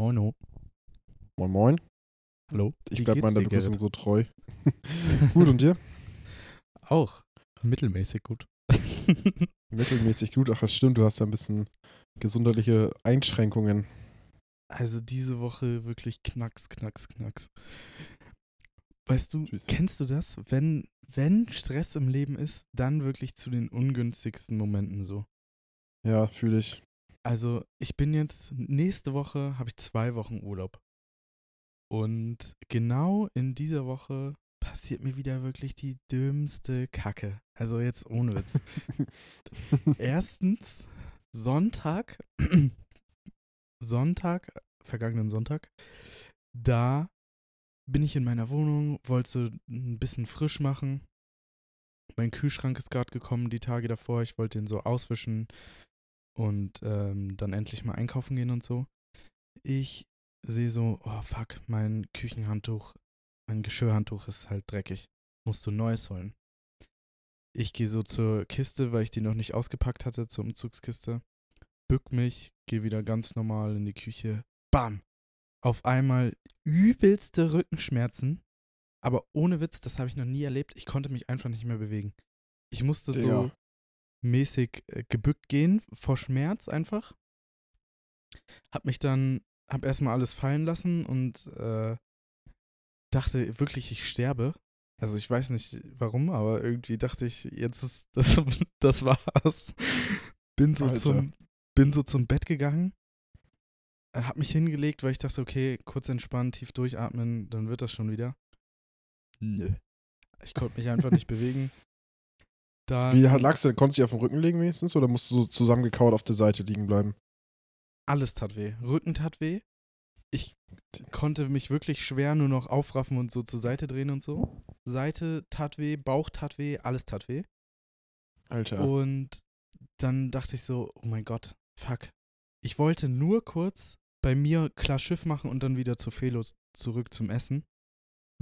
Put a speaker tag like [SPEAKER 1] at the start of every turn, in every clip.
[SPEAKER 1] Moino.
[SPEAKER 2] Moin Moin.
[SPEAKER 1] Hallo.
[SPEAKER 2] Ich
[SPEAKER 1] Wie
[SPEAKER 2] bleib
[SPEAKER 1] geht's
[SPEAKER 2] meiner Begrüßung
[SPEAKER 1] Gerrit?
[SPEAKER 2] so treu. gut und dir?
[SPEAKER 1] Auch. Mittelmäßig gut.
[SPEAKER 2] Mittelmäßig gut. Ach, das stimmt, du hast ja ein bisschen gesundheitliche Einschränkungen.
[SPEAKER 1] also diese Woche wirklich knacks, knacks, knacks. Weißt du,
[SPEAKER 2] Tschüss.
[SPEAKER 1] kennst du das? Wenn, wenn Stress im Leben ist, dann wirklich zu den ungünstigsten Momenten so.
[SPEAKER 2] Ja, fühle ich.
[SPEAKER 1] Also ich bin jetzt, nächste Woche habe ich zwei Wochen Urlaub. Und genau in dieser Woche passiert mir wieder wirklich die dümmste Kacke. Also jetzt ohne Witz. Erstens, Sonntag, Sonntag, vergangenen Sonntag, da bin ich in meiner Wohnung, wollte so ein bisschen frisch machen. Mein Kühlschrank ist gerade gekommen die Tage davor. Ich wollte den so auswischen und ähm, dann endlich mal einkaufen gehen und so. Ich sehe so, oh fuck, mein Küchenhandtuch, mein Geschirrhandtuch ist halt dreckig. Musst du neues holen. Ich gehe so zur Kiste, weil ich die noch nicht ausgepackt hatte, zur Umzugskiste. Bück mich, gehe wieder ganz normal in die Küche. Bam! Auf einmal übelste Rückenschmerzen. Aber ohne Witz, das habe ich noch nie erlebt. Ich konnte mich einfach nicht mehr bewegen. Ich musste so
[SPEAKER 2] Digga.
[SPEAKER 1] Mäßig äh, gebückt gehen, vor Schmerz einfach. Hab mich dann, hab erstmal alles fallen lassen und äh, dachte wirklich, ich sterbe. Also ich weiß nicht warum, aber irgendwie dachte ich, jetzt ist das, das war's. Bin so
[SPEAKER 2] Alter.
[SPEAKER 1] zum, bin so zum Bett gegangen, hab mich hingelegt, weil ich dachte, okay, kurz entspannen, tief durchatmen, dann wird das schon wieder. Nö. Ich konnte mich einfach nicht bewegen. Dann
[SPEAKER 2] Wie lagst du denn? Konntest du dich auf den Rücken legen wenigstens oder musst du so zusammengekauert auf der Seite liegen bleiben?
[SPEAKER 1] Alles tat weh. Rücken tat weh. Ich konnte mich wirklich schwer nur noch aufraffen und so zur Seite drehen und so. Seite tat weh, Bauch tat weh, alles tat weh.
[SPEAKER 2] Alter.
[SPEAKER 1] Und dann dachte ich so, oh mein Gott, fuck. Ich wollte nur kurz bei mir klar Schiff machen und dann wieder zu Felos zurück zum Essen.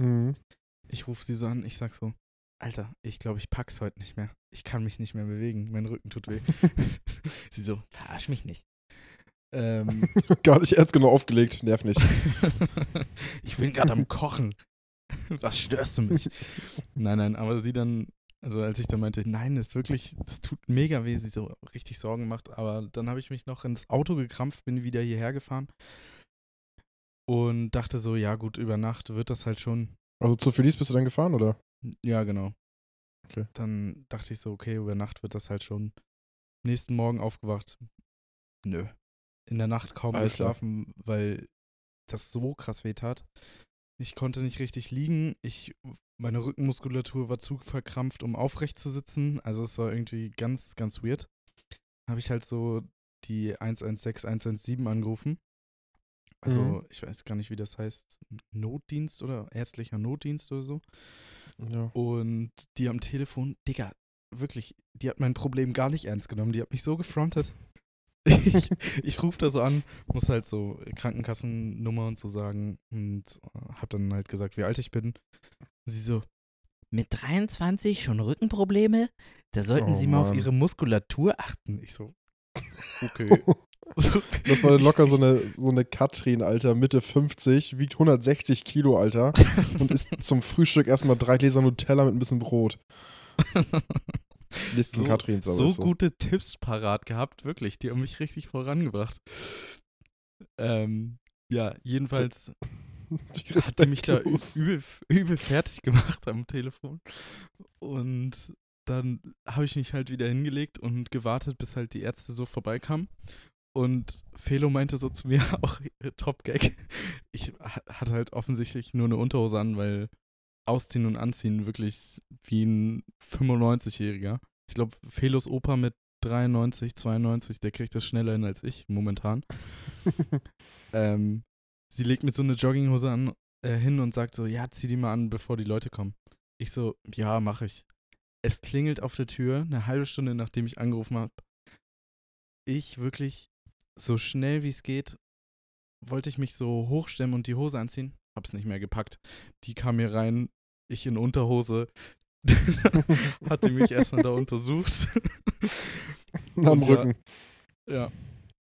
[SPEAKER 2] Mhm.
[SPEAKER 1] Ich rufe sie so an, ich sag so, Alter, ich glaube, ich pack's heute nicht mehr. Ich kann mich nicht mehr bewegen, mein Rücken tut weh. sie so, verarsch mich nicht. Ähm,
[SPEAKER 2] Gar nicht ernst genug aufgelegt. Nerv nicht.
[SPEAKER 1] ich bin gerade am Kochen. Was störst du mich? Nein, nein, aber sie dann, also als ich dann meinte, nein, das ist wirklich, das tut mega weh, sie so richtig Sorgen macht. Aber dann habe ich mich noch ins Auto gekrampft, bin wieder hierher gefahren und dachte so, ja gut, über Nacht wird das halt schon.
[SPEAKER 2] Also zu Felice bist du dann gefahren, oder?
[SPEAKER 1] Ja, genau.
[SPEAKER 2] Okay.
[SPEAKER 1] Dann dachte ich so, okay, über Nacht wird das halt schon. Nächsten Morgen aufgewacht. Nö. In der Nacht kaum
[SPEAKER 2] Alter.
[SPEAKER 1] geschlafen, weil das so krass weh tat. Ich konnte nicht richtig liegen. Ich, meine Rückenmuskulatur war zu verkrampft, um aufrecht zu sitzen. Also es war irgendwie ganz, ganz weird. Habe ich halt so die 116, 117 angerufen. Also
[SPEAKER 2] Mhm.
[SPEAKER 1] ich weiß gar nicht, wie das heißt. Notdienst oder ärztlicher Notdienst oder so.
[SPEAKER 2] Ja.
[SPEAKER 1] Und die am Telefon, Digga, wirklich, die hat mein Problem gar nicht ernst genommen. Die hat mich so gefrontet. Ich, ich rufe da so an, muss halt so Krankenkassennummer und so sagen und äh, hab dann halt gesagt, wie alt ich bin. Und sie so, mit 23 schon Rückenprobleme? Da sollten
[SPEAKER 2] Oh,
[SPEAKER 1] Sie mal auf
[SPEAKER 2] Mann.
[SPEAKER 1] Ihre Muskulatur achten. Ich so, okay.
[SPEAKER 2] Das war locker so eine, so eine Katrin, Alter, Mitte 50, wiegt 160 Kilo, Alter, und isst zum Frühstück erstmal drei Gläser Nutella mit ein bisschen Brot. Listen
[SPEAKER 1] So-
[SPEAKER 2] Katrins, aber
[SPEAKER 1] so
[SPEAKER 2] so.
[SPEAKER 1] gute Tipps parat gehabt, wirklich. Die haben mich richtig vorangebracht. Ähm, ja, jedenfalls
[SPEAKER 2] Die
[SPEAKER 1] hat die mich da übel, übel fertig gemacht am Telefon. Und dann habe ich mich halt wieder hingelegt und gewartet, bis halt die Ärzte so vorbeikamen. Und Felo meinte so zu mir auch, äh, Top-Gag, ich ha- hatte halt offensichtlich nur eine Unterhose an, weil Ausziehen und Anziehen wirklich wie ein 95-Jähriger. Ich glaube, Felos Opa mit 93, 92, der kriegt das schneller hin als ich momentan. Ähm, sie legt mir so eine Jogginghose an, äh, hin und sagt so, ja, zieh die mal an, bevor die Leute kommen. Ich so, ja, mach ich. Es klingelt auf der Tür, eine halbe Stunde nachdem ich angerufen habe. Ich wirklich so schnell wie es geht, wollte ich mich so hochstemmen und die Hose anziehen. Hab's nicht mehr gepackt. Die kam mir rein, ich in Unterhose. Hat die mich erstmal da untersucht.
[SPEAKER 2] Am
[SPEAKER 1] Und ja,
[SPEAKER 2] Rücken.
[SPEAKER 1] Ja.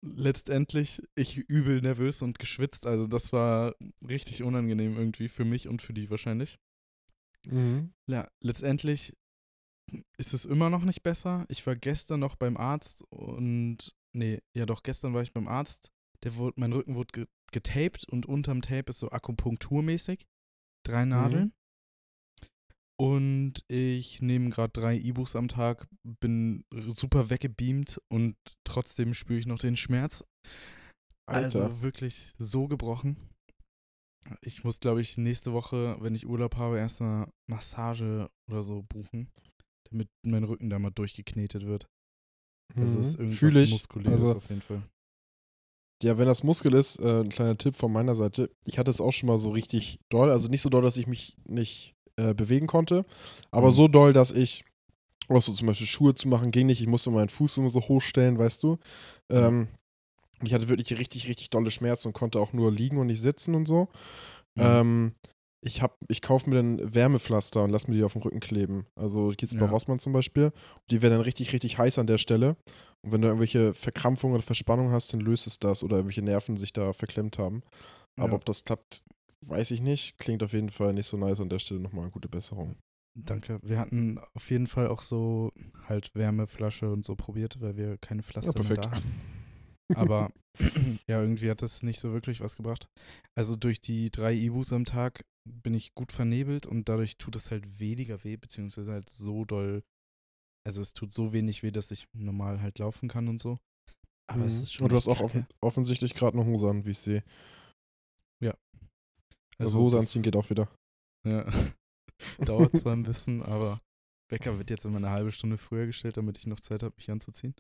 [SPEAKER 1] letztendlich ich übel nervös und geschwitzt. Also das war richtig unangenehm irgendwie für mich und für die wahrscheinlich.
[SPEAKER 2] Mhm.
[SPEAKER 1] Ja, letztendlich ist es immer noch nicht besser. Ich war gestern noch beim Arzt und nee, ja doch, gestern war ich beim Arzt. Der wurde, mein Rücken wurde ge getaped und unterm Tape ist so akupunkturmäßig. Drei Nadeln. Und ich nehme gerade drei E-Books am Tag, bin super weggebeamt und trotzdem spüre ich noch den Schmerz.
[SPEAKER 2] Alter.
[SPEAKER 1] Also wirklich so gebrochen. Ich muss, glaube ich, nächste Woche, wenn ich Urlaub habe, erst eine Massage oder so buchen, damit mein Rücken da mal durchgeknetet wird. Also es ist
[SPEAKER 2] Mhm.
[SPEAKER 1] irgendwas
[SPEAKER 2] Fühl ich.
[SPEAKER 1] Muskuläres
[SPEAKER 2] Also,
[SPEAKER 1] auf jeden Fall.
[SPEAKER 2] ja, wenn das Muskel ist, äh, ein kleiner Tipp von meiner Seite. Ich hatte es auch schon mal so richtig doll. Also nicht so doll, dass ich mich nicht äh, bewegen konnte, aber
[SPEAKER 1] Mhm.
[SPEAKER 2] so doll, dass ich auch so zum Beispiel Schuhe zu machen ging nicht. Ich musste meinen Fuß immer so hochstellen, weißt du. Ähm, und ich hatte wirklich richtig, richtig dolle Schmerzen und konnte auch nur liegen und nicht sitzen und so.
[SPEAKER 1] Mhm.
[SPEAKER 2] Ähm, ich hab, ich kaufe mir dann Wärmepflaster und lass mir die auf den Rücken kleben. Also geht's bei
[SPEAKER 1] Ja.
[SPEAKER 2] Rossmann zum Beispiel. Die werden dann richtig, richtig heiß an der Stelle. Und wenn du irgendwelche Verkrampfungen oder Verspannungen hast, dann löst es das oder irgendwelche Nerven sich da verklemmt haben. Aber
[SPEAKER 1] Ja.
[SPEAKER 2] ob das klappt, weiß ich nicht. Klingt auf jeden Fall nicht so nice an der Stelle. Nochmal eine gute Besserung.
[SPEAKER 1] Danke. Wir hatten auf jeden Fall auch so halt Wärmeflasche und so probiert, weil wir keine Pflaster mehr
[SPEAKER 2] perfekt.
[SPEAKER 1] da hatten. Aber ja, irgendwie hat das nicht so wirklich was gebracht. Also durch die drei Ibus am Tag bin ich gut vernebelt und dadurch tut es halt weniger weh, beziehungsweise halt so doll. Also es tut so wenig weh, dass ich normal halt laufen kann und so. Aber es
[SPEAKER 2] Mhm.
[SPEAKER 1] ist schon.
[SPEAKER 2] Und du hast auch offen, offensichtlich gerade eine Hose an, wie ich sehe. Also, Hose
[SPEAKER 1] das-
[SPEAKER 2] anziehen geht auch wieder.
[SPEAKER 1] Ja. Dauert zwar ein bisschen, aber Wecker wird jetzt immer eine halbe Stunde früher gestellt, damit ich noch Zeit habe, mich anzuziehen.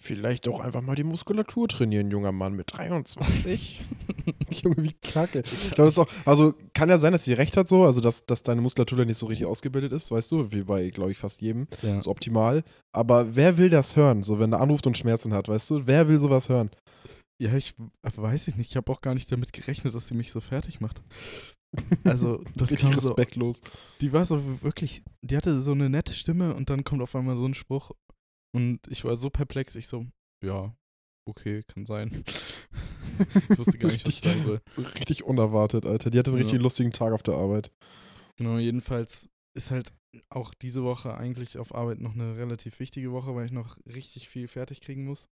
[SPEAKER 2] Vielleicht auch einfach mal die Muskulatur trainieren, junger Mann mit 23. Junge, wie kacke. Ich glaube, das ist auch, also kann ja sein, dass sie recht hat so, also dass, dass deine Muskulatur da nicht so richtig ausgebildet ist, weißt du, wie bei, glaube ich, fast jedem.
[SPEAKER 1] Ja.
[SPEAKER 2] Das ist optimal. Aber wer will das hören, so wenn er anruft und Schmerzen hat, weißt du? Wer will sowas hören?
[SPEAKER 1] Ja, ich weiß ich nicht. Ich habe auch gar nicht damit gerechnet, dass sie mich so fertig macht. Also, das
[SPEAKER 2] richtig
[SPEAKER 1] kam so,
[SPEAKER 2] respektlos.
[SPEAKER 1] die war so wirklich, die hatte so eine nette Stimme und dann kommt auf einmal so ein Spruch und ich war so perplex, ich so, ja, okay, kann sein. ich wusste gar nicht, was ich sagen soll.
[SPEAKER 2] Richtig unerwartet, Alter. Die hatte einen
[SPEAKER 1] Ja.
[SPEAKER 2] richtig lustigen Tag auf der Arbeit.
[SPEAKER 1] Genau, jedenfalls ist halt auch diese Woche eigentlich auf Arbeit noch eine relativ wichtige Woche, weil ich noch richtig viel fertig kriegen muss.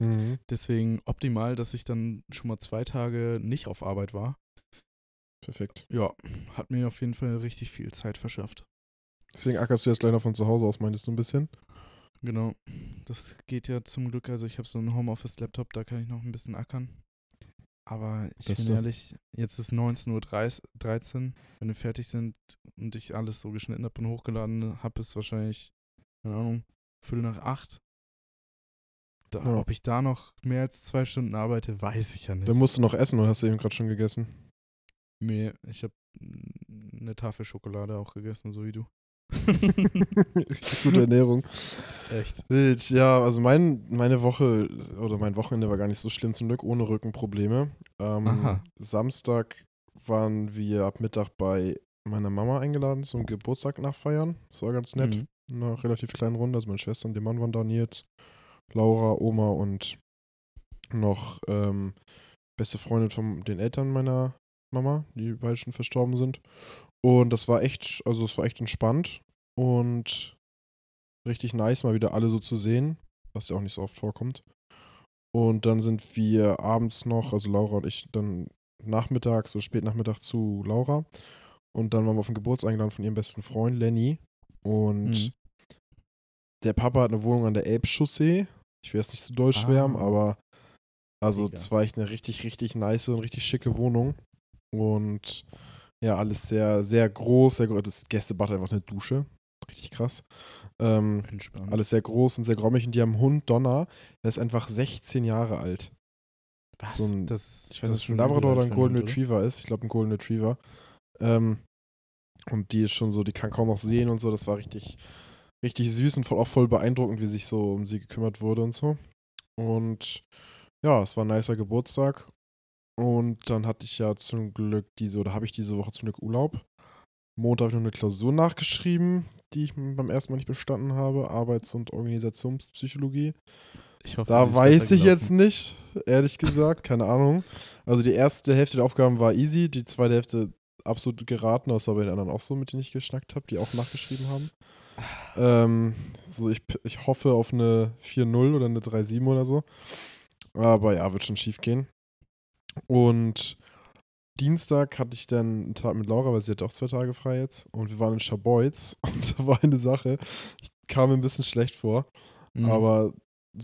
[SPEAKER 2] Mhm.
[SPEAKER 1] Deswegen optimal, dass ich dann schon mal zwei Tage nicht auf Arbeit war.
[SPEAKER 2] Perfekt.
[SPEAKER 1] Ja, hat mir auf jeden Fall richtig viel Zeit verschafft.
[SPEAKER 2] Deswegen ackerst du jetzt noch von zu Hause aus, meintest du ein bisschen?
[SPEAKER 1] Genau. Das geht ja zum Glück. Also ich habe so einen Homeoffice-Laptop, da kann ich noch ein bisschen ackern. Aber ich
[SPEAKER 2] Beste.
[SPEAKER 1] bin ehrlich, jetzt ist 19.13 Uhr. Wenn wir fertig sind und ich alles so geschnitten habe und hochgeladen habe, ist wahrscheinlich, keine Ahnung, Viertel nach acht. Da,
[SPEAKER 2] Ja.
[SPEAKER 1] Ob ich da noch mehr als zwei Stunden arbeite, weiß ich ja nicht.
[SPEAKER 2] Dann musst du noch essen oder hast du eben gerade schon gegessen?
[SPEAKER 1] Nee, ich habe eine Tafel Schokolade auch gegessen, so wie du.
[SPEAKER 2] Gute Ernährung.
[SPEAKER 1] Echt.
[SPEAKER 2] Wild, ja, also mein, meine Woche oder mein Wochenende war gar nicht so schlimm zum Glück, ohne Rückenprobleme. Ähm. Samstag waren wir ab Mittag bei meiner Mama eingeladen zum Geburtstag nachfeiern. Das war ganz nett.
[SPEAKER 1] Mhm.
[SPEAKER 2] In einer relativ kleinen Runde. Also meine Schwester und der Mann waren da, Nils, Laura, Oma und noch ähm, beste Freundin von den Eltern meiner Mama, die beide schon verstorben sind. Und das war echt, also es war echt entspannt und richtig nice, mal wieder alle so zu sehen, was ja auch nicht so oft vorkommt. Und dann sind wir abends noch, also Laura und ich, dann nachmittags, so spät Nachmittag zu Laura. Und dann waren wir auf den Geburtstag eingeladen von ihrem besten Freund, Lenny. Und
[SPEAKER 1] Mhm.
[SPEAKER 2] der Papa hat eine Wohnung an der Elbchaussee. Ich will jetzt nicht zu doll schwärmen,
[SPEAKER 1] Ah.
[SPEAKER 2] aber also es war echt eine richtig, richtig nice und richtig schicke Wohnung. Und ja, alles sehr, sehr groß. Sehr, gro- das Gästebad einfach eine Dusche. Richtig krass. Ähm,
[SPEAKER 1] Entspannt.
[SPEAKER 2] alles sehr groß und sehr grommig. Und die haben einen Hund, Donner. Der ist einfach 16 Jahre alt.
[SPEAKER 1] Was?
[SPEAKER 2] so ein-
[SPEAKER 1] das
[SPEAKER 2] Ich weiß nicht, ob ein Labrador oder ein Golden Retriever ist. Ich glaube, ein Golden Retriever. Ähm, und die ist schon so, die kann kaum noch sehen und so. Das war richtig, richtig süß und voll, auch voll beeindruckend, wie sich so um sie gekümmert wurde und so. Und ja, es war ein nicer Geburtstag. Und dann hatte ich ja zum Glück diese, oder habe ich diese Woche zum Glück Urlaub. Montag habe ich noch eine Klausur nachgeschrieben, die ich beim ersten Mal nicht bestanden habe. Arbeits- und Organisationspsychologie.
[SPEAKER 1] Ich hoffe,
[SPEAKER 2] Da weiß ich jetzt nicht, ehrlich gesagt, keine Ahnung. Also die erste Hälfte der Aufgaben war easy, die zweite Hälfte absolut geraten, das war bei den anderen auch so, mit denen ich geschnackt habe, die auch nachgeschrieben haben. Ähm, so ich, ich hoffe auf eine 4-0 oder eine 3-7 oder so. Aber ja, wird schon schief gehen. Und Dienstag hatte ich dann einen Tag mit Laura, weil sie hat auch zwei Tage frei jetzt. Und wir waren in Schaboiz und da war eine Sache, ich kam mir ein bisschen schlecht vor.
[SPEAKER 1] Mhm.
[SPEAKER 2] Aber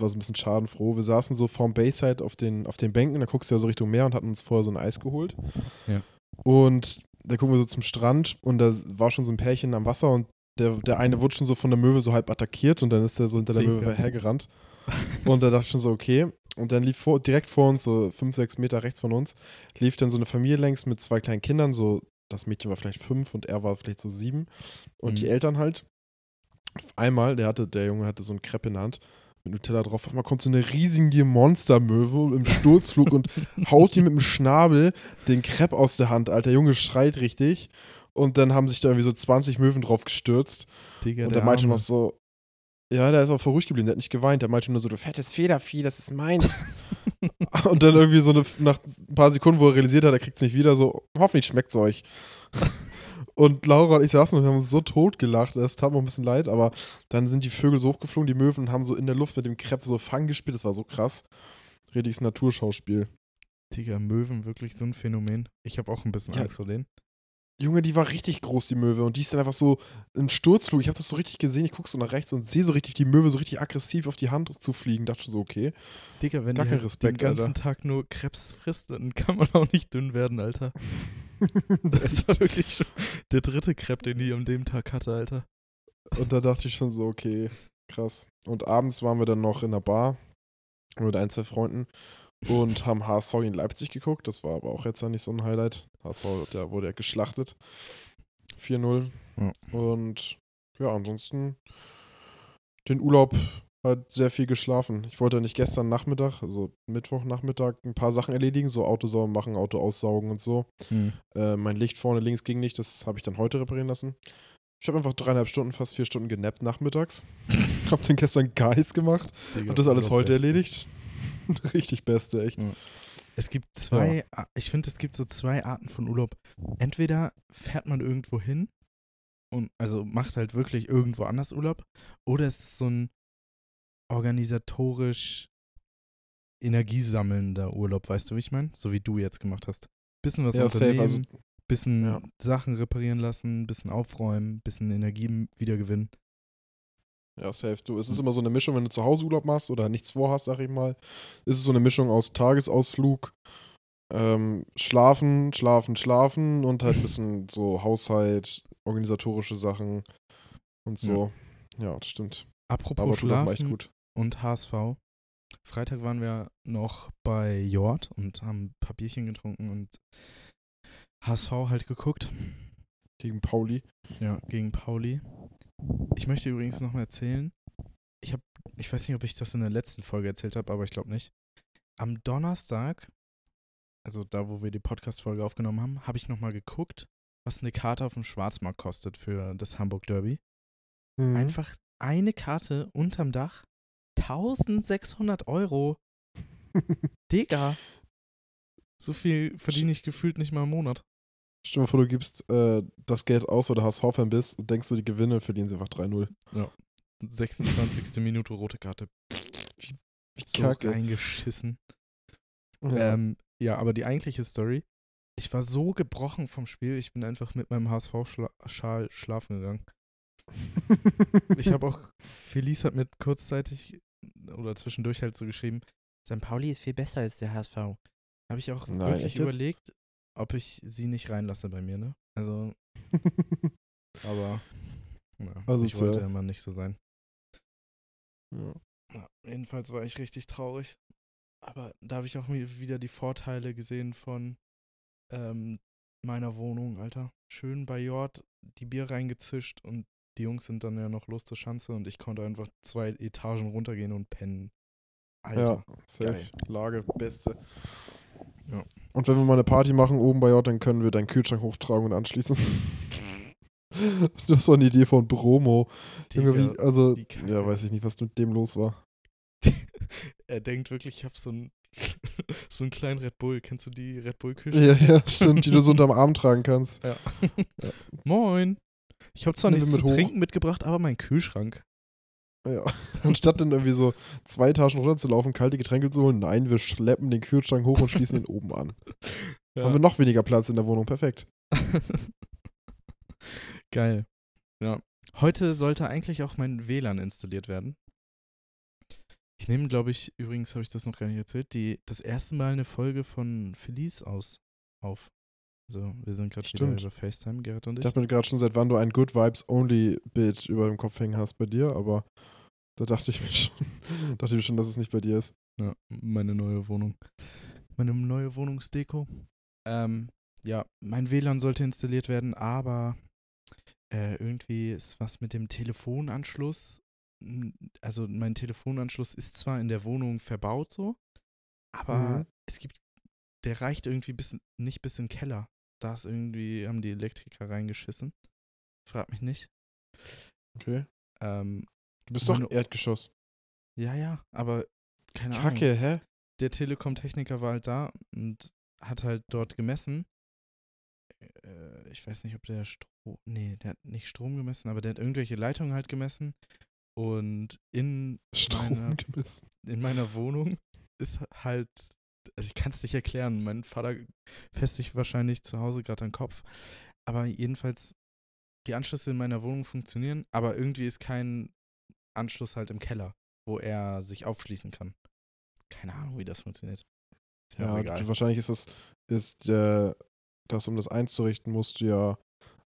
[SPEAKER 2] war so ein bisschen schadenfroh. Wir saßen so vorm Bayside auf den, auf den Bänken, da guckst du ja so Richtung Meer und hatten uns vorher so ein Eis geholt.
[SPEAKER 1] Ja.
[SPEAKER 2] Und da gucken wir so zum Strand und da war schon so ein Pärchen am Wasser und der, der eine wurde schon so von der Möwe so halb attackiert und dann ist er so hinter der. Möwe hergerannt. Und da dachte ich schon so, okay. Und dann lief vor, direkt vor uns, so fünf, sechs Meter rechts von uns, lief dann so eine Familie längs mit zwei kleinen Kindern, so das Mädchen war vielleicht fünf und er war vielleicht so sieben. Und
[SPEAKER 1] Mhm.
[SPEAKER 2] die Eltern halt. Auf einmal, der hatte, der Junge hatte so einen Crepe in der Hand mit Nutella drauf. Auf einmal kommt so eine riesige Monstermöwe im Sturzflug und haut ihm mit dem Schnabel den Crepe aus der Hand, Alter. Der Junge schreit richtig. Und dann haben sich da irgendwie so 20 Möwen drauf gestürzt.
[SPEAKER 1] Digga,
[SPEAKER 2] und
[SPEAKER 1] der
[SPEAKER 2] der meinte noch so, ja, der ist auch voll ruhig geblieben, der hat nicht geweint. Der meinte nur so, du fettes Federvieh, das ist meins. und dann irgendwie so eine, nach ein paar Sekunden, wo er realisiert hat, er kriegt es nicht wieder, so, hoffentlich schmeckt's euch. und Laura und ich saßen und wir haben uns so tot gelacht. Es tat mir ein bisschen leid, aber dann sind die Vögel so hochgeflogen, die Möwen haben so in der Luft mit dem Crepe so Fang gespielt. Das war so krass. Richtiges Naturschauspiel.
[SPEAKER 1] Digga, Möwen, wirklich so ein Phänomen. Ich habe auch ein bisschen
[SPEAKER 2] Ja.
[SPEAKER 1] Angst vor denen.
[SPEAKER 2] Junge, die war richtig groß, die Möwe. Und die ist dann einfach so im Sturzflug. Ich habe das so richtig gesehen. Ich gucke so nach rechts und sehe so richtig die Möwe so richtig aggressiv auf die Hand zu fliegen. Dachte so, okay.
[SPEAKER 1] Digga, wenn
[SPEAKER 2] Gar
[SPEAKER 1] die halt
[SPEAKER 2] Respekt,
[SPEAKER 1] den ganzen
[SPEAKER 2] Alter.
[SPEAKER 1] Tag nur Krebs frisst, dann kann man auch nicht dünn werden, Alter. Das war wirklich schon der dritte Crepe, den die an dem Tag hatte, Alter.
[SPEAKER 2] Und da dachte ich schon so, okay, krass. Und abends waren wir dann noch in der Bar mit ein, zwei Freunden und haben HSV in Leipzig geguckt. Das war aber auch jetzt ja nicht so ein Highlight. HSV, der wurde ja geschlachtet. 4-0.
[SPEAKER 1] Ja.
[SPEAKER 2] Und ja, ansonsten den Urlaub halt sehr viel geschlafen. Ich wollte nicht gestern Nachmittag, also Mittwochnachmittag, ein paar Sachen erledigen, so Auto sauber machen, Auto aussaugen und so. Äh, mein Licht vorne links ging nicht, das habe ich dann heute reparieren lassen. Ich habe einfach dreieinhalb Stunden, fast vier Stunden genappt nachmittags. hab dann gestern gar nichts gemacht.
[SPEAKER 1] Digga,
[SPEAKER 2] Hab das alles heute erledigt. Richtig Beste, echt.
[SPEAKER 1] Ja. Es gibt zwei, A- ich finde, es gibt so zwei Arten von Urlaub. Entweder fährt man irgendwo hin und also macht halt wirklich irgendwo anders Urlaub, oder es ist so ein organisatorisch energiesammelnder Urlaub, weißt du, wie ich meine? So wie du jetzt gemacht hast. Bisschen was
[SPEAKER 2] Ja, safe,
[SPEAKER 1] unternehmen,
[SPEAKER 2] also-
[SPEAKER 1] bisschen
[SPEAKER 2] Ja.
[SPEAKER 1] Sachen reparieren lassen, bisschen aufräumen, bisschen Energie wiedergewinnen.
[SPEAKER 2] Ja, safe. Du, es ist immer so eine Mischung, wenn du zu Hause Urlaub machst oder nichts vorhast, sag ich mal, ist es so eine Mischung aus Tagesausflug, ähm, Schlafen, Schlafen, Schlafen und halt ein bisschen so Haushalt, organisatorische Sachen und so. Ja, das stimmt.
[SPEAKER 1] Apropos
[SPEAKER 2] Aber Urlaub war echt
[SPEAKER 1] Schlafen
[SPEAKER 2] gut.
[SPEAKER 1] und HSV. Freitag waren wir noch bei Jord und haben ein paar Bierchen getrunken und HSV halt geguckt.
[SPEAKER 2] Gegen Pauli.
[SPEAKER 1] Ja, gegen Pauli. Ich möchte übrigens noch mal erzählen. Ich habe, ich weiß nicht, ob ich das in der letzten Folge erzählt habe, aber ich glaube nicht. Am Donnerstag, also da, wo wir die Podcast-Folge aufgenommen haben, habe ich noch mal geguckt, was eine Karte auf dem Schwarzmarkt kostet für das Hamburg Derby.
[SPEAKER 2] Mhm.
[SPEAKER 1] Einfach eine Karte unterm Dach. 1600 Euro. Digga. So viel verdiene ich gefühlt nicht mal im Monat.
[SPEAKER 2] Stell dir mal vor, du gibst äh, das Geld aus oder HSV-Fan bist und denkst du, die Gewinne verdienen sie einfach 3-0.
[SPEAKER 1] 26. Minute rote Karte.
[SPEAKER 2] Wie
[SPEAKER 1] So
[SPEAKER 2] kacke.
[SPEAKER 1] reingeschissen.
[SPEAKER 2] Ja.
[SPEAKER 1] Ähm, ja, aber die eigentliche Story. Ich war so gebrochen vom Spiel, ich bin einfach mit meinem HSV-Schal schlafen gegangen. Ich habe auch, Felice hat mir kurzzeitig oder zwischendurch halt so geschrieben, St. Pauli ist viel besser als der HSV. Habe ich auch
[SPEAKER 2] Nein,
[SPEAKER 1] wirklich überlegt, ob ich sie nicht reinlasse bei mir, ne? Also, aber ja,
[SPEAKER 2] Also
[SPEAKER 1] ich wollte
[SPEAKER 2] zur-
[SPEAKER 1] immer nicht so sein.
[SPEAKER 2] ja.
[SPEAKER 1] Ja, jedenfalls war ich richtig traurig. Aber da habe ich auch wieder die Vorteile gesehen von ähm, meiner Wohnung, Alter. Schön bei Jord die Bier reingezischt und die Jungs sind dann ja noch los zur Schanze und ich konnte einfach zwei Etagen runtergehen und pennen. Alter.
[SPEAKER 2] Ja, safe.
[SPEAKER 1] geil.
[SPEAKER 2] Lage, beste.
[SPEAKER 1] Ja.
[SPEAKER 2] Und wenn wir mal eine Party machen oben bei J, dann können wir deinen Kühlschrank hochtragen und anschließen. das war eine Idee von Bromo.
[SPEAKER 1] Digga,
[SPEAKER 2] also, ja, weiß ich nicht, was mit dem los war.
[SPEAKER 1] er denkt wirklich, ich habe so einen so einen kleinen Red Bull. Kennst du die Red Bull Küche?
[SPEAKER 2] Ja, ja, stimmt, die du so unterm Arm tragen kannst.
[SPEAKER 1] Ja.
[SPEAKER 2] Ja.
[SPEAKER 1] Moin. Ich habe zwar nichts zu
[SPEAKER 2] hoch.
[SPEAKER 1] trinken mitgebracht, aber mein Kühlschrank.
[SPEAKER 2] Ja. Anstatt dann irgendwie so zwei Etagen runterzulaufen, kalte Getränke zu holen, nein, wir schleppen den Kühlschrank hoch und schließen ihn oben an.
[SPEAKER 1] Ja.
[SPEAKER 2] Haben wir noch weniger Platz in der Wohnung, perfekt.
[SPEAKER 1] Geil. Ja. Heute sollte eigentlich auch mein WLAN installiert werden. Ich nehme, glaube ich, übrigens habe ich das noch gar nicht erzählt, die, das erste Mal eine Folge von Felice aus auf. Also, wir sind gerade wieder über FaceTime, Gerrit und
[SPEAKER 2] Ich
[SPEAKER 1] ich.
[SPEAKER 2] dachte mir gerade schon, seit wann du ein Good Vibes Only Bild über dem Kopf hängen hast bei dir, aber da dachte ich mir schon, dachte ich mir schon, dass es nicht bei dir ist.
[SPEAKER 1] Ja, meine neue Wohnung. Meine neue Wohnungsdeko. Ähm, ja, mein WLAN sollte installiert werden, aber äh, irgendwie ist was mit dem Telefonanschluss. Also mein Telefonanschluss ist zwar in der Wohnung verbaut so, aber
[SPEAKER 2] Mhm.
[SPEAKER 1] es gibt, der reicht irgendwie bis, nicht bis in den Keller. Da ist irgendwie, haben die Elektriker reingeschissen. Frag mich nicht.
[SPEAKER 2] Okay.
[SPEAKER 1] Ähm,
[SPEAKER 2] Du bist doch Erdgeschoss.
[SPEAKER 1] ja, ja, aber keine Ahnung.
[SPEAKER 2] Kacke, hä?
[SPEAKER 1] der Telekom-Techniker war halt da und hat halt dort gemessen. Äh, ich weiß nicht, ob der Strom. Nee, der hat nicht Strom gemessen, aber der hat irgendwelche Leitungen halt gemessen. Und in,
[SPEAKER 2] Strom
[SPEAKER 1] Meiner-
[SPEAKER 2] gemessen.
[SPEAKER 1] in meiner Wohnung ist halt. Also ich kann es nicht erklären. Mein Vater fässt sich wahrscheinlich zu Hause gerade an den Kopf. Aber jedenfalls, die Anschlüsse in meiner Wohnung funktionieren, aber irgendwie ist kein Anschluss halt im Keller, wo er sich aufschließen kann. Keine Ahnung, wie das funktioniert. Ist
[SPEAKER 2] Ja, wahrscheinlich ist das, ist der, das, um das einzurichten, musst du ja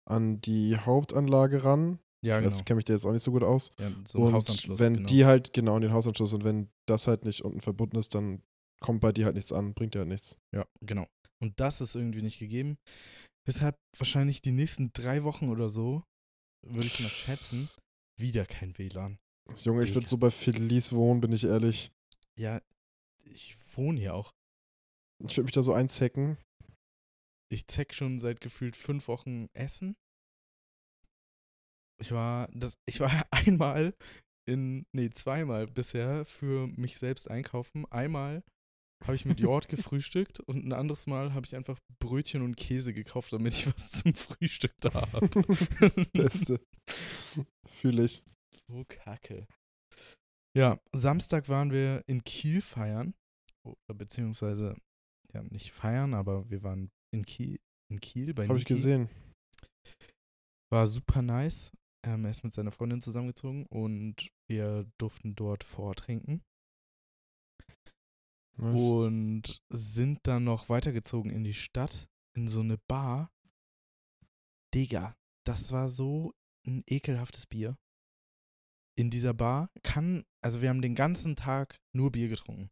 [SPEAKER 2] an die Hauptanlage ran.
[SPEAKER 1] Ja, genau.
[SPEAKER 2] ich kenne mich da jetzt auch nicht so gut aus.
[SPEAKER 1] Ja, so
[SPEAKER 2] und
[SPEAKER 1] Hausanschluss.
[SPEAKER 2] wenn
[SPEAKER 1] genau.
[SPEAKER 2] die halt, genau, an den Hausanschluss, und wenn das halt nicht unten verbunden ist, dann kommt bei dir halt nichts an, bringt dir halt nichts.
[SPEAKER 1] Ja, genau. Und das ist irgendwie nicht gegeben. Weshalb wahrscheinlich die nächsten drei Wochen oder so, würde ich mal schätzen, wieder kein WLAN.
[SPEAKER 2] Junge, ich würde
[SPEAKER 1] Digga.
[SPEAKER 2] so bei Felice wohnen, bin ich ehrlich.
[SPEAKER 1] Ja, ich wohne hier auch.
[SPEAKER 2] Ich würde mich da so einzecken.
[SPEAKER 1] Ich zeck schon seit gefühlt fünf Wochen Essen. Ich war, das, ich war einmal in, nee, zweimal bisher für mich selbst einkaufen. Einmal habe ich mit Jord gefrühstückt und ein anderes Mal habe ich einfach Brötchen und Käse gekauft, damit ich was zum Frühstück da habe.
[SPEAKER 2] Beste. Fühle ich.
[SPEAKER 1] So kacke. Ja, Samstag waren wir in Kiel feiern. Oder beziehungsweise, ja, nicht feiern, aber wir waren in Kiel, in Kiel bei
[SPEAKER 2] Habe ich gesehen.
[SPEAKER 1] War super nice. Ähm, er ist mit seiner Freundin zusammengezogen und wir durften dort vortrinken.
[SPEAKER 2] Nice.
[SPEAKER 1] Und sind dann noch weitergezogen in die Stadt, in so eine Bar. Digga, das war so ein ekelhaftes Bier. In dieser Bar kann, also wir haben den ganzen Tag nur Bier getrunken.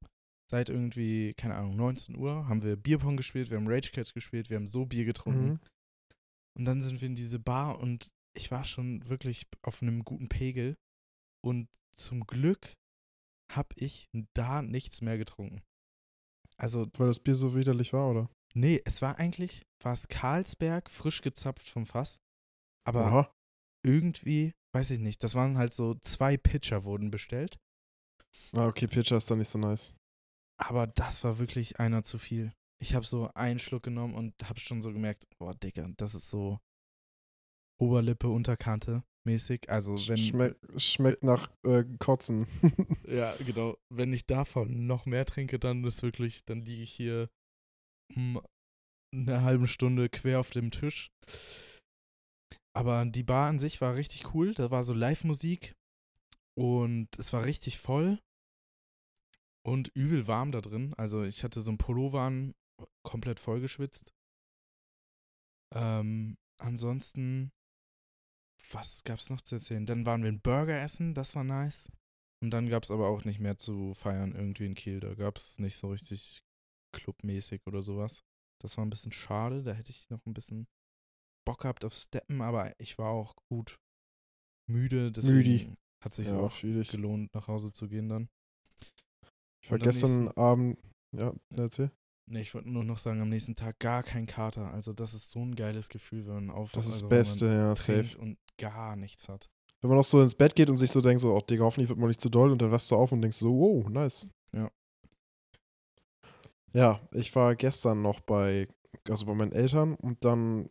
[SPEAKER 1] Seit irgendwie, keine Ahnung, 19 Uhr haben wir Bierpong gespielt, wir haben Rage Cats gespielt, wir haben so Bier getrunken.
[SPEAKER 2] Mhm.
[SPEAKER 1] Und dann sind wir in diese Bar und ich war schon wirklich auf einem guten Pegel. Und zum Glück habe ich da nichts mehr getrunken. Also,
[SPEAKER 2] Weil das Bier so widerlich war, oder?
[SPEAKER 1] nee, es war eigentlich, war es Carlsberg, frisch gezapft vom Fass. Aber
[SPEAKER 2] Aha.
[SPEAKER 1] irgendwie, weiß ich nicht, das waren halt so zwei Pitcher wurden bestellt.
[SPEAKER 2] Ah, okay, Pitcher ist dann nicht so nice.
[SPEAKER 1] Aber das war wirklich einer zu viel. Ich habe so einen Schluck genommen und habe schon so gemerkt, boah, Digga, das ist so Oberlippe, Unterkante mäßig. Also wenn
[SPEAKER 2] Schmeck, schmeckt nach äh, Kotzen.
[SPEAKER 1] Ja, genau. Wenn ich davon noch mehr trinke, dann ist wirklich, dann liege ich hier um eine halbe Stunde quer auf dem Tisch. Aber die Bar an sich war richtig cool. Da war so Live-Musik und es war richtig voll und übel warm da drin. Also ich hatte so ein Pullover an, komplett vollgeschwitzt. Ähm, ansonsten, was gab's noch zu erzählen? Dann waren wir ein Burger essen, das war nice. Und dann gab's aber auch nicht mehr zu feiern irgendwie in Kiel. Da gab's nicht so richtig clubmäßig oder sowas. Das war ein bisschen schade. Da hätte ich noch ein bisschen Bock gehabt auf Steppen, aber ich war auch gut müde. Deswegen
[SPEAKER 2] Müdi.
[SPEAKER 1] hat sich
[SPEAKER 2] ja,
[SPEAKER 1] auch
[SPEAKER 2] ich.
[SPEAKER 1] gelohnt, nach Hause zu gehen dann.
[SPEAKER 2] Ich war gestern
[SPEAKER 1] nächsten-
[SPEAKER 2] Abend. Ja, erzähl.
[SPEAKER 1] Nee, ich wollte nur noch sagen, am nächsten Tag gar kein Kater. Also das ist so ein geiles Gefühl, wenn man auf
[SPEAKER 2] Das ist
[SPEAKER 1] also
[SPEAKER 2] das Beste, ja, safe.
[SPEAKER 1] und gar nichts hat.
[SPEAKER 2] Wenn man noch so ins Bett geht und sich so denkt, so, oh Digga, hoffentlich wird man nicht zu doll und dann wachst du auf und denkst so, wow, nice.
[SPEAKER 1] Ja.
[SPEAKER 2] Ja, ich war gestern noch bei, also bei meinen Eltern und dann,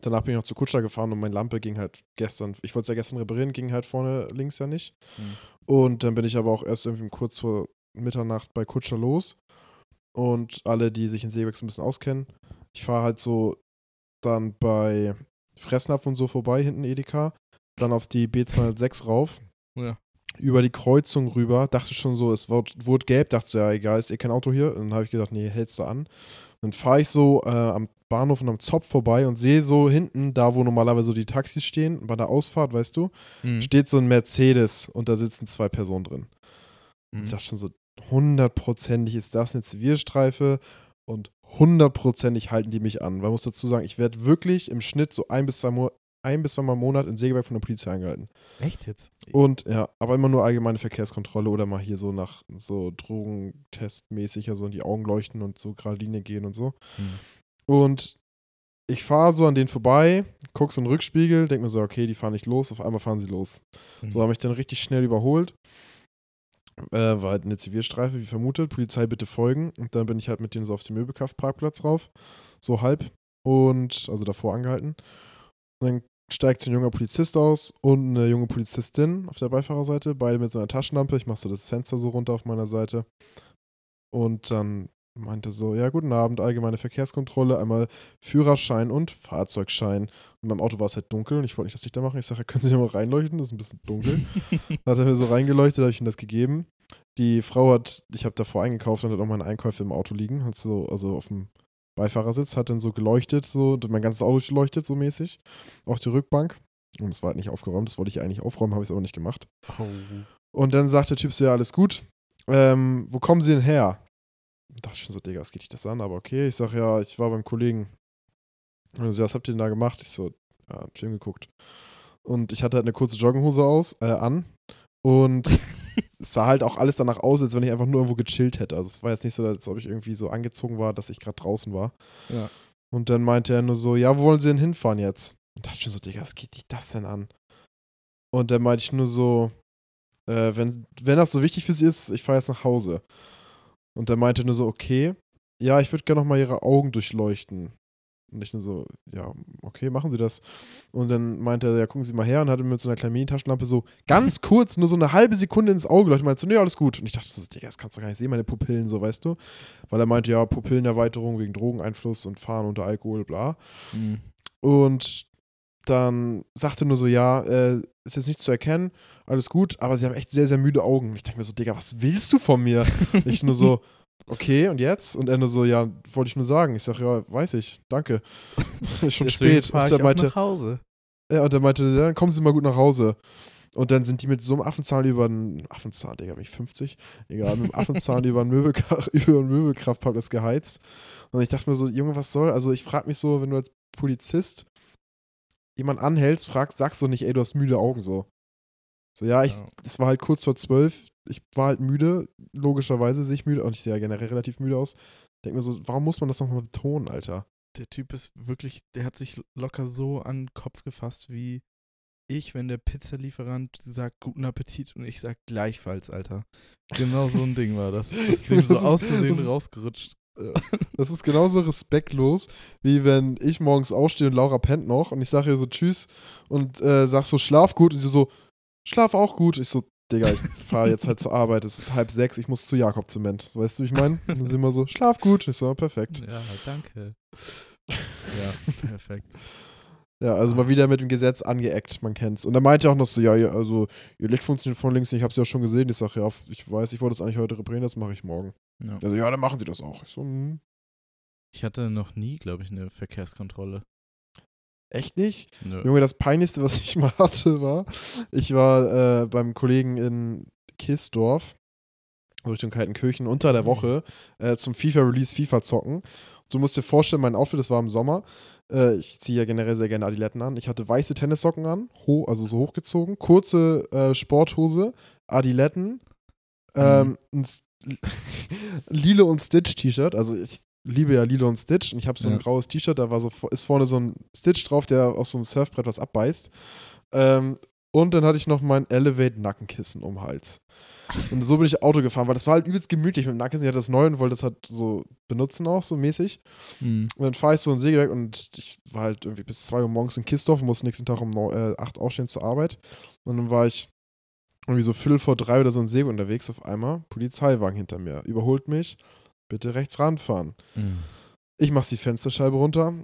[SPEAKER 2] danach bin ich noch zu Kutscher gefahren und meine Lampe ging halt gestern, ich wollte es ja gestern reparieren, ging halt vorne links ja nicht.
[SPEAKER 1] Hm.
[SPEAKER 2] Und dann bin ich aber auch erst irgendwie kurz vor Mitternacht bei Kutscher los. Und alle, die sich in Seeberg so ein bisschen auskennen, ich fahre halt so dann bei Fressnapf und so vorbei, hinten Edeka, dann auf die B206 rauf,
[SPEAKER 1] Ja.
[SPEAKER 2] über die Kreuzung rüber, dachte schon so, es wurde, wurde gelb, dachte so, ja, egal, ist eh kein Auto hier. Und dann habe ich gedacht, nee, hältst du an. Dann fahre ich so äh, am Bahnhof und am Zopf vorbei und sehe so hinten, da wo normalerweise so die Taxis stehen, bei der Ausfahrt, weißt du,
[SPEAKER 1] Mhm.
[SPEAKER 2] steht so ein Mercedes und da sitzen zwei Personen drin.
[SPEAKER 1] Mhm.
[SPEAKER 2] Ich dachte schon so, hundertprozentig ist das eine Zivilstreife und hundertprozentig halten die mich an. Weil man muss dazu sagen, ich werde wirklich im Schnitt so ein bis zwei Mo ein bis zweimal im Monat in Segeberg von der Polizei angehalten.
[SPEAKER 1] Echt jetzt?
[SPEAKER 2] Und ja, aber immer nur allgemeine Verkehrskontrolle oder mal hier so nach so Drogentestmäßig, also in die Augen leuchten und so gerade Linie gehen und so.
[SPEAKER 1] Hm.
[SPEAKER 2] Und ich fahre so an denen vorbei, guck so in den Rückspiegel, denk mir so, okay, die fahren nicht los, auf einmal fahren sie los.
[SPEAKER 1] Mhm.
[SPEAKER 2] So habe ich dann richtig schnell überholt. Äh, war halt eine Zivilstreife, wie vermutet. Polizei bitte folgen. Und dann bin ich halt mit denen so auf dem Möbelkraftparkplatz rauf. So halb. Und, also davor angehalten. Und dann steigt so ein junger Polizist aus und eine junge Polizistin auf der Beifahrerseite. Beide mit so einer Taschenlampe. Ich mache so das Fenster so runter auf meiner Seite. Und dann meinte so, ja, guten Abend, allgemeine Verkehrskontrolle, einmal Führerschein und Fahrzeugschein. Und beim Auto war es halt dunkel und ich wollte nicht das Licht da machen. Ich sage, können Sie da mal reinleuchten? Das ist ein bisschen dunkel. Dann hat er mir so reingeleuchtet, habe ich ihm das gegeben. Die Frau hat, ich habe davor eingekauft und hat auch meine Einkäufe im Auto liegen, hat so, also auf dem Beifahrersitz, hat dann so geleuchtet, so, mein ganzes Auto geleuchtet, so mäßig. Auch die Rückbank. Und es war halt nicht aufgeräumt, das wollte ich eigentlich aufräumen, habe ich es aber nicht gemacht.
[SPEAKER 1] Oh.
[SPEAKER 2] Und dann sagt der Typ so, ja, alles gut. Ähm, wo kommen Sie denn her? Da dachte ich schon so, Digga, was geht dich das an? Aber okay, ich sag, ja, ich war beim Kollegen. Und so, was habt ihr denn da gemacht? Ich so, ja, hab Film geguckt. Und ich hatte halt eine kurze Jogginghose aus, äh, an. Und es sah halt auch alles danach aus, als wenn ich einfach nur irgendwo gechillt hätte. Also es war jetzt nicht so, als ob ich irgendwie so angezogen war, dass ich gerade draußen war.
[SPEAKER 1] Ja.
[SPEAKER 2] Und dann meinte er nur so, ja, wo wollen Sie denn hinfahren jetzt? Und dachte ich mir so, Digga, was geht dich das denn an? Und dann meinte ich nur so, äh, wenn, wenn das so wichtig für Sie ist, ich fahre jetzt nach Hause. Und dann meinte er nur so, okay, ja, ich würde gerne noch mal Ihre Augen durchleuchten. Und ich nur so, ja, okay, machen Sie das. Und dann meinte er, ja, gucken Sie mal her und hatte mir mit so einer kleinen Mini-Taschenlampe so ganz kurz, nur so eine halbe Sekunde ins Auge geleuchtet und meinte so, nee, alles gut. Und ich dachte so, Digga, das kannst du gar nicht sehen, meine Pupillen, so, weißt du? Weil er meinte, ja, Pupillenerweiterung wegen Drogeneinfluss und Fahren unter Alkohol, bla.
[SPEAKER 1] Mhm.
[SPEAKER 2] Und dann sagte nur so, ja, äh, ist jetzt nicht zu erkennen, alles gut, aber sie haben echt sehr, sehr müde Augen. Ich denke mir so, Digga, was willst du von mir? ich nur so, okay, und jetzt? Und er nur so, ja, wollte ich nur sagen. Ich sage, ja, weiß ich, danke. ist schon
[SPEAKER 1] Deswegen
[SPEAKER 2] spät. Und er meinte,
[SPEAKER 1] nach Hause.
[SPEAKER 2] ja, und er meinte, ja, dann kommen Sie mal gut nach Hause. Und dann sind die mit so einem Affenzahn über einen Affenzahn, Digga, bin ich 50? Egal, mit dem Affenzahn über einen, Möbelkra über einen Möbelkraftparkplatz geheizt. Und ich dachte mir so, Junge, was soll? Also ich frage mich so, wenn du als Polizist jemanden anhältst, fragst, sagst du nicht, ey, du hast müde Augen so. So, ja, ich,
[SPEAKER 1] Ja.
[SPEAKER 2] es war halt kurz vor zwölf, ich war halt müde, logischerweise sehe ich müde und ich sehe ja generell relativ müde aus. Denk mir so, warum muss man das nochmal betonen, Alter?
[SPEAKER 1] Der Typ ist wirklich, der hat sich locker so an den Kopf gefasst wie ich, wenn der Pizzalieferant sagt, guten Appetit und ich sag gleichfalls, Alter. Genau so ein Ding war das. Das ist ihm so
[SPEAKER 2] Das ist-
[SPEAKER 1] aus Versehen
[SPEAKER 2] das ist-
[SPEAKER 1] rausgerutscht.
[SPEAKER 2] Das ist genauso respektlos, wie wenn ich morgens aufstehe und Laura pennt noch und ich sage ihr so Tschüss und äh, sag so Schlaf gut und sie so Schlaf auch gut. Ich so, Digga, ich fahre jetzt halt zur Arbeit, es ist halb sechs, ich muss zu Jakob Zement. So, weißt du, wie ich meine? Dann sind wir so, Schlaf gut. Ich so, perfekt.
[SPEAKER 1] Ja, danke. Ja, perfekt.
[SPEAKER 2] Ja, also mal wieder mit dem Gesetz angeeckt, man kennt's. Und er meinte auch noch so, ja, ja, also ihr Licht funktioniert von links ich hab's ja schon gesehen. Ich sag, ja, ich weiß, ich wollte es eigentlich heute reparieren, das mache ich morgen.
[SPEAKER 1] Ja.
[SPEAKER 2] Also, ja, dann machen sie das auch. Ich so, hm,
[SPEAKER 1] Ich hatte noch nie, glaube ich, eine Verkehrskontrolle.
[SPEAKER 2] echt nicht?
[SPEAKER 1] Nö.
[SPEAKER 2] Junge, das Peinlichste, was ich mal hatte, war, ich war äh, beim Kollegen in Kisdorf, Richtung Kaltenkirchen, unter der Woche äh, zum FIFA-Release FIFA zocken. Du musst dir vorstellen, mein Outfit, das war im Sommer. Äh, ich ziehe ja generell sehr gerne Adiletten an. Ich hatte weiße Tennissocken an, ho also so hochgezogen, kurze äh, Sporthose, Adiletten, ähm, ein S- Lilo und Stitch-T-Shirt. Also ich liebe ja Lilo und Stitch und ich habe so ein
[SPEAKER 1] Ja.
[SPEAKER 2] graues T-Shirt, da war so ist vorne so ein Stitch drauf, der aus so einem Surfbrett was abbeißt. Ähm, und dann hatte ich noch mein Elevate Nackenkissen um den Hals. Und so bin ich Auto gefahren, weil das war halt übelst gemütlich. Mit dem Nackenkissen, ich hatte das neu und wollte das halt so benutzen auch, so mäßig.
[SPEAKER 1] Hm.
[SPEAKER 2] Und dann fahre ich so in Sägewerk und ich war halt irgendwie bis 2 Uhr morgens in Kistorf und musste nächsten Tag um 8 aufstehen zur Arbeit. Und dann war ich irgendwie so Viertel vor drei oder so in Säge unterwegs auf einmal. Polizeiwagen hinter mir. Überholt mich. Bitte rechts ranfahren.
[SPEAKER 1] Hm.
[SPEAKER 2] Ich mach die Fensterscheibe runter.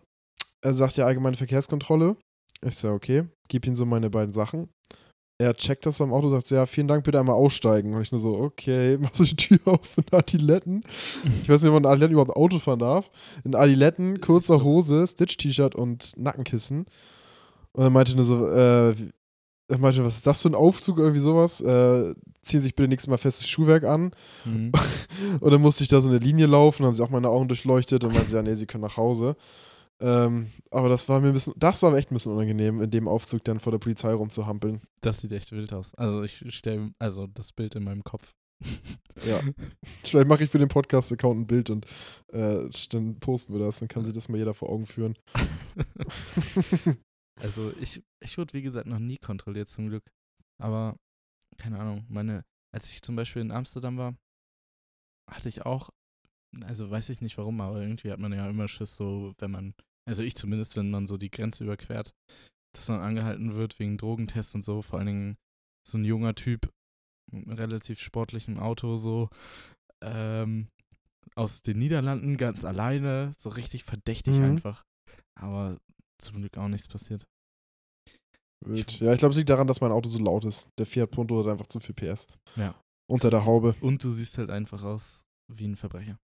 [SPEAKER 2] Er sagt ja allgemeine Verkehrskontrolle. Ich sage, okay, gib ihm so meine beiden Sachen. Er checkt das am Auto, sagt ja, vielen Dank, bitte einmal aussteigen. Und ich nur so, okay, mach so die Tür auf in Adiletten. Ich weiß nicht, ob man in Adiletten überhaupt Auto fahren darf. In Adiletten, kurzer Hose, Stitch-T-Shirt und Nackenkissen. Und er meinte nur so, äh, wie- er meinte, was ist das für ein Aufzug, irgendwie sowas? Äh, ziehen sich bitte nächstes Mal festes Schuhwerk an.
[SPEAKER 1] Hm.
[SPEAKER 2] Und dann musste ich da so eine Linie laufen, haben sie auch meine Augen durchleuchtet und meinte, sie, ja, nee, sie können nach Hause. Ähm, aber das war mir ein bisschen, das war mir echt ein bisschen unangenehm, in dem Aufzug dann vor der Polizei rumzuhampeln.
[SPEAKER 1] Das sieht echt wild aus. Also ich stelle, also das Bild in meinem Kopf.
[SPEAKER 2] Ja. Vielleicht mache ich für den Podcast-Account ein Bild und äh, dann posten wir das, dann kann sich das mal jeder vor Augen führen.
[SPEAKER 1] Also ich, ich wurde, wie gesagt, noch nie kontrolliert zum Glück. Aber, keine Ahnung, meine, als ich zum Beispiel in Amsterdam war, hatte ich auch, also weiß ich nicht warum, aber irgendwie hat man ja immer Schiss, so wenn man, also ich zumindest, wenn man so die Grenze überquert, dass man angehalten wird wegen Drogentests und so, vor allen Dingen so ein junger Typ, mit einem relativ sportlichem Auto, so, ähm, aus den Niederlanden, ganz alleine, so richtig verdächtig
[SPEAKER 2] Mhm.
[SPEAKER 1] einfach. Aber zum Glück auch nichts passiert.
[SPEAKER 2] Wild. Ja, ich glaube, es liegt daran, dass mein Auto so laut ist. Der Fiat Punto hat einfach zu viel PS.
[SPEAKER 1] Ja.
[SPEAKER 2] Unter der Haube.
[SPEAKER 1] Und du siehst halt einfach aus wie ein Verbrecher.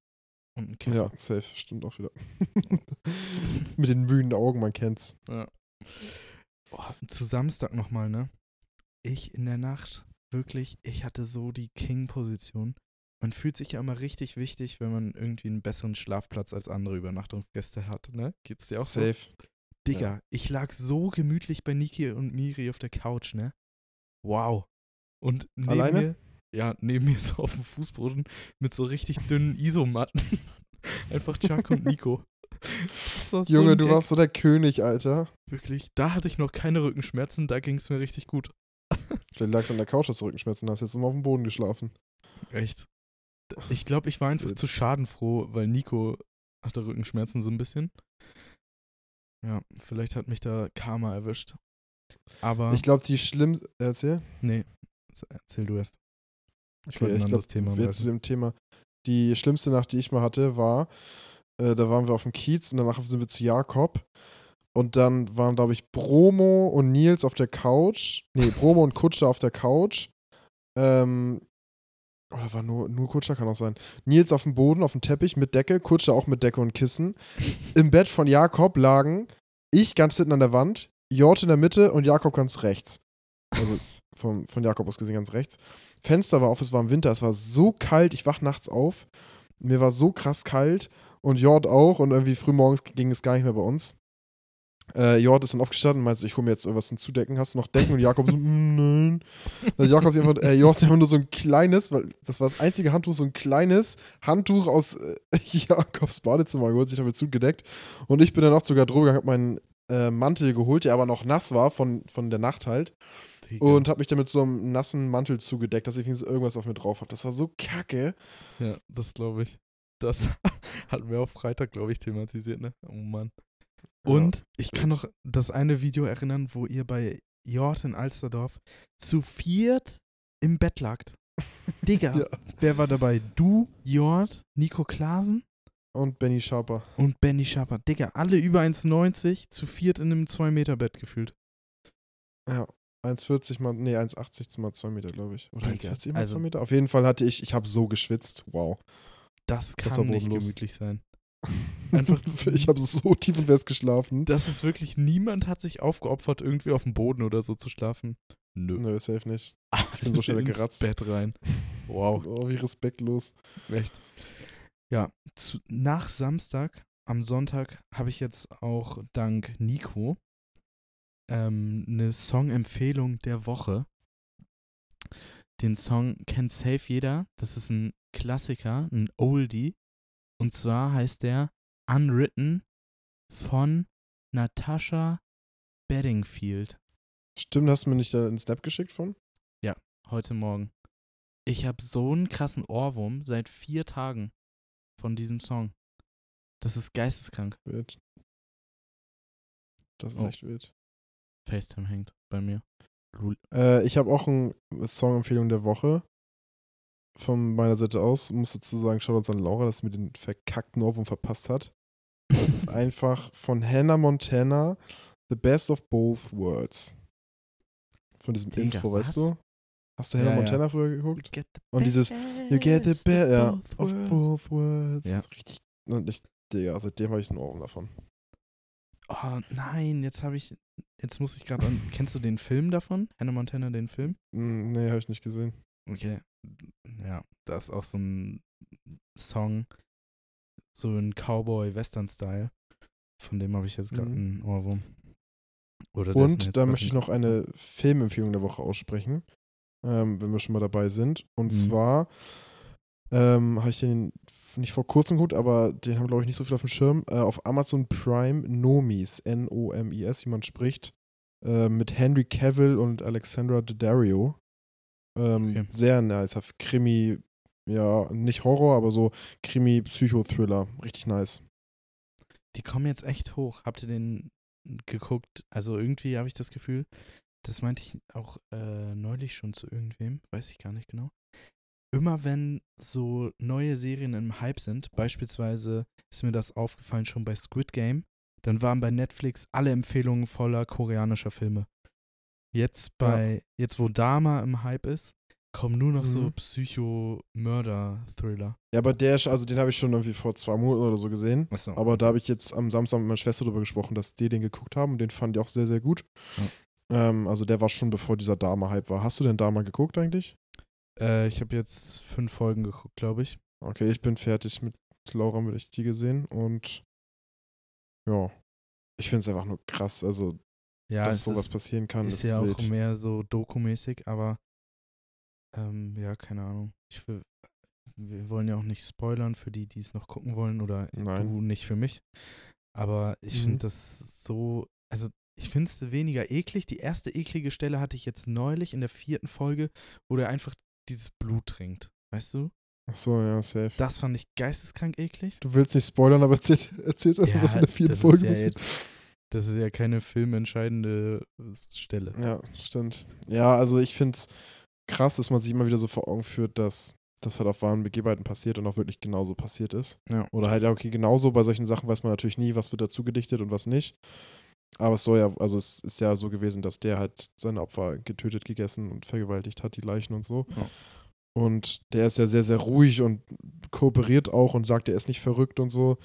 [SPEAKER 1] Und ein Käfer.
[SPEAKER 2] Ja, safe, stimmt auch wieder. Mit den müden Augen, man kennt's.
[SPEAKER 1] Ja. Boah, zu Samstag nochmal, ne? Ich in der Nacht, wirklich, ich hatte so die King-Position. Man fühlt sich ja immer richtig wichtig, wenn man irgendwie einen besseren Schlafplatz als andere Übernachtungsgäste hat, ne? Geht's dir auch so?
[SPEAKER 2] Safe.
[SPEAKER 1] Digga, ich lag so gemütlich bei Niki und Miri auf der Couch, ne? Wow. Und neben
[SPEAKER 2] Alleine?
[SPEAKER 1] mir, ja, neben mir so auf dem Fußboden mit so richtig dünnen Isomatten. Einfach Chuck und Nico. So
[SPEAKER 2] Junge,
[SPEAKER 1] ein
[SPEAKER 2] du
[SPEAKER 1] Gag.
[SPEAKER 2] warst so der König, Alter.
[SPEAKER 1] Wirklich, da hatte ich noch keine Rückenschmerzen, da ging es mir richtig gut.
[SPEAKER 2] Vielleicht lagst du an der Couch, hast du Rückenschmerzen, hast jetzt immer auf dem Boden geschlafen.
[SPEAKER 1] Echt. Ich glaube, ich war einfach zu schadenfroh, weil Nico hatte Rückenschmerzen so ein bisschen. Ja, vielleicht hat mich da Karma erwischt. Aber,
[SPEAKER 2] Ich glaube, die schlimmste. Erzähl.
[SPEAKER 1] nee, erzähl du erst. Ich
[SPEAKER 2] Okay,
[SPEAKER 1] wollte ein
[SPEAKER 2] ich
[SPEAKER 1] anderes
[SPEAKER 2] glaube,
[SPEAKER 1] Thema
[SPEAKER 2] jetzt zu dem Thema. Die schlimmste Nacht, die ich mal hatte, war, äh, da waren wir auf dem Kiez und danach sind wir zu Jakob. Und dann waren, glaube ich, Bromo und Nils auf der Couch. Nee, Bromo und Kutscher auf der Couch. Ähm, oder war nur, nur Kutscher, kann auch sein. Nils auf dem Boden, auf dem Teppich mit Decke, Kutscher auch mit Decke und Kissen. Im Bett von Jakob lagen ich ganz hinten an der Wand, Jort in der Mitte und Jakob ganz rechts. Also vom, von Jakob aus gesehen ganz rechts. Fenster war auf, es war im Winter, es war so kalt, ich wach nachts auf. Mir war so krass kalt und Jord auch und irgendwie frühmorgens ging es gar nicht mehr bei uns. Äh, Jord ist dann aufgestanden und meinte, ich hole mir jetzt irgendwas zum Zudecken. Hast du noch Decken? Und Jakob so, "Mm, nein. Dann Jakob hat einfach, äh, Jord hat einfach nur so ein kleines, weil das war das einzige Handtuch, so ein kleines Handtuch aus äh, Jakobs Badezimmer geholt, sich damit zugedeckt. Und ich bin dann auch zur Garderobe gegangen, hab meinen äh, Mantel geholt, der aber noch nass war von, von der Nacht halt.
[SPEAKER 1] Digga.
[SPEAKER 2] Und habe mich dann mit so einem nassen Mantel zugedeckt, dass ich wenigstens irgendwas auf mir drauf habe. Das war so kacke.
[SPEAKER 1] Ja, das glaube ich. Das hatten wir auch Freitag, glaube ich, thematisiert, ne? Oh Mann. Und ich kann noch das eine Video erinnern, wo ihr bei Jort in Alsterdorf zu viert im Bett lagt. Digga,
[SPEAKER 2] Ja.
[SPEAKER 1] wer war dabei? Du, Jort, Nico Klasen
[SPEAKER 2] Und Benny Sharper.
[SPEAKER 1] und Benny Schapper. Digga, alle über 1,90 zu viert in einem 2-Meter-Bett gefühlt.
[SPEAKER 2] Ja. 1,40 mal, nee, 1,80 mal 2 Meter, glaube ich. Oder
[SPEAKER 1] Digga,
[SPEAKER 2] 1,40 mal
[SPEAKER 1] also-
[SPEAKER 2] 2 Meter. Auf jeden Fall hatte ich, ich habe so geschwitzt. Wow.
[SPEAKER 1] Das
[SPEAKER 2] Das
[SPEAKER 1] kann
[SPEAKER 2] war
[SPEAKER 1] nicht gemütlich sein. Einfach,
[SPEAKER 2] ich habe so tief und fest geschlafen.
[SPEAKER 1] das ist wirklich, niemand hat sich aufgeopfert, irgendwie auf dem Boden oder so zu schlafen. Nö.
[SPEAKER 2] Nö, safe nicht.
[SPEAKER 1] Ich
[SPEAKER 2] bin so schnell
[SPEAKER 1] ins
[SPEAKER 2] weggeratzt.
[SPEAKER 1] Bett rein. Wow,
[SPEAKER 2] Oh, wie respektlos.
[SPEAKER 1] echt. Ja, zu, nach Samstag, am Sonntag, habe ich jetzt auch dank Nico ähm, eine Song-Empfehlung der Woche. Den Song kennt safe jeder. Das ist ein Klassiker, ein Oldie. Und zwar heißt der Unwritten von Natasha Bedingfield.
[SPEAKER 2] Stimmt, hast du mir nicht da einen Snap geschickt von?
[SPEAKER 1] Heute Morgen. Ich habe so einen krassen Ohrwurm seit vier Tagen von diesem Song. Das ist geisteskrank.
[SPEAKER 2] Wild. Das ist
[SPEAKER 1] Oh.
[SPEAKER 2] echt wild.
[SPEAKER 1] FaceTime hängt bei mir.
[SPEAKER 2] Äh, ich habe auch eine Song-Empfehlung der Woche. Von meiner Seite aus. Muss dazu sagen, schaut uns an Laura, dass sie mir den verkackten Ohrwurm verpasst hat. Das ist einfach von Hannah Montana, The Best of Both Worlds. Von diesem
[SPEAKER 1] Digga,
[SPEAKER 2] Intro, weißt
[SPEAKER 1] was?
[SPEAKER 2] du? Hast du Hannah
[SPEAKER 1] Ja, ja.
[SPEAKER 2] Montana früher geguckt? Und dieses You get the
[SPEAKER 1] best
[SPEAKER 2] ja, of both worlds.
[SPEAKER 1] Ja.
[SPEAKER 2] Richtig. Und ich, Digga, seitdem habe ich einen Ohrwurm davon.
[SPEAKER 1] Oh nein, jetzt habe ich. Jetzt muss ich gerade an. Kennst du den Film davon? Hannah Montana, den Film?
[SPEAKER 2] Hm, nee, habe ich nicht gesehen.
[SPEAKER 1] Okay. Ja, da ist auch so ein Song, so ein Cowboy-Western-Style. Von dem habe ich jetzt gerade
[SPEAKER 2] Mhm.
[SPEAKER 1] einen Ohrwurm. Oder
[SPEAKER 2] Und da möchte ich noch eine Filmempfehlung der Woche aussprechen, ähm, wenn wir schon mal dabei sind. Und
[SPEAKER 1] Mhm.
[SPEAKER 2] zwar ähm, habe ich den nicht vor kurzem geguckt, aber den haben, glaube ich, nicht so viel auf dem Schirm. Äh, auf Amazon Prime Nomis, N-O-M-I-S, wie man spricht, äh, mit Henry Cavill und Alexandra Daddario. Ähm,
[SPEAKER 1] Okay.
[SPEAKER 2] Sehr nice. Krimi, ja, nicht Horror, aber so Krimi-Psychothriller. Richtig nice.
[SPEAKER 1] Die kommen jetzt echt hoch. Habt ihr den geguckt? Also irgendwie habe ich das Gefühl, das meinte ich auch äh, neulich schon zu irgendwem, weiß ich gar nicht genau. Immer wenn so neue Serien im Hype sind, beispielsweise ist mir das aufgefallen schon bei Squid Game, dann waren bei Netflix alle Empfehlungen voller koreanischer Filme. Jetzt bei, jetzt wo Dama im Hype ist, kommen nur noch so
[SPEAKER 2] Mhm.
[SPEAKER 1] Psycho-Mörder-Thriller.
[SPEAKER 2] Ja, aber der, ist- also den habe ich schon irgendwie vor zwei Monaten oder so gesehen.
[SPEAKER 1] Achso.
[SPEAKER 2] Aber da habe ich jetzt am Samstag mit meiner Schwester drüber gesprochen, dass die den geguckt haben und den fand ich auch sehr, sehr gut. Ähm, also der war schon bevor dieser Dama-Hype war. Hast du denn Dama geguckt eigentlich?
[SPEAKER 1] Äh, ich habe jetzt fünf Folgen geguckt, glaube ich.
[SPEAKER 2] Okay, ich bin fertig mit Laura, mit ich die gesehen und ja, ich finde es einfach nur krass, also
[SPEAKER 1] Ja,
[SPEAKER 2] dass sowas
[SPEAKER 1] ist,
[SPEAKER 2] passieren kann,
[SPEAKER 1] ist
[SPEAKER 2] ist,
[SPEAKER 1] ja auch
[SPEAKER 2] wild.
[SPEAKER 1] mehr so dokumäßig, aber ähm, ja, keine Ahnung. Ich will, wir wollen ja auch nicht spoilern für die, die es noch gucken wollen oder
[SPEAKER 2] Nein.
[SPEAKER 1] du nicht für mich. Aber ich
[SPEAKER 2] Mhm.
[SPEAKER 1] finde das so, also ich finde es weniger eklig. Die erste eklige Stelle hatte ich jetzt neulich in der vierten Folge, wo der einfach dieses Blut trinkt. Weißt du?
[SPEAKER 2] Achso, ja, safe.
[SPEAKER 1] Das fand ich geisteskrank eklig.
[SPEAKER 2] Du willst nicht spoilern, aber erzähl, erzähl's erstmal, was in der vierten Folge
[SPEAKER 1] ja
[SPEAKER 2] passiert.
[SPEAKER 1] jetzt, Das ist ja keine filmentscheidende Stelle.
[SPEAKER 2] Ja, stimmt. Ja, also ich finde es krass, dass man sich immer wieder so vor Augen führt, dass das halt auf wahren Begebenheiten passiert und auch wirklich genauso passiert ist.
[SPEAKER 1] Ja.
[SPEAKER 2] Oder halt, okay, genauso bei solchen Sachen weiß man natürlich nie, was wird dazu gedichtet und was nicht. Aber es soll ja, also es ist ja so gewesen, dass der halt seine Opfer getötet, gegessen und vergewaltigt hat, die Leichen und so.
[SPEAKER 1] Ja.
[SPEAKER 2] Und der ist ja sehr, sehr ruhig und kooperiert auch und sagt, er ist nicht verrückt und so.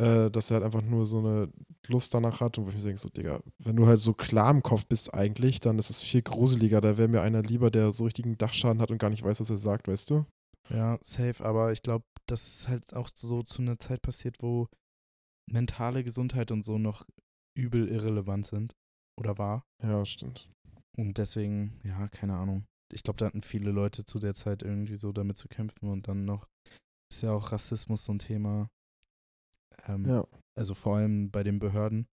[SPEAKER 2] Äh, dass er halt einfach nur so eine Lust danach hat und wo ich mir denke, so, Digga, wenn du halt so klar im Kopf bist eigentlich, dann ist es viel gruseliger. Da wäre mir einer lieber, der so richtigen Dachschaden hat und gar nicht weiß, was er sagt, weißt du?
[SPEAKER 1] Ja, safe, aber ich glaube, das ist halt auch so zu einer Zeit passiert, wo mentale Gesundheit und so noch übel irrelevant sind oder war.
[SPEAKER 2] Ja, stimmt.
[SPEAKER 1] Und deswegen, ja, keine Ahnung. Ich glaube, da hatten viele Leute zu der Zeit irgendwie so damit zu kämpfen und dann noch ist ja auch Rassismus so ein Thema. Ähm,
[SPEAKER 2] Ja.
[SPEAKER 1] Also vor allem bei den Behörden.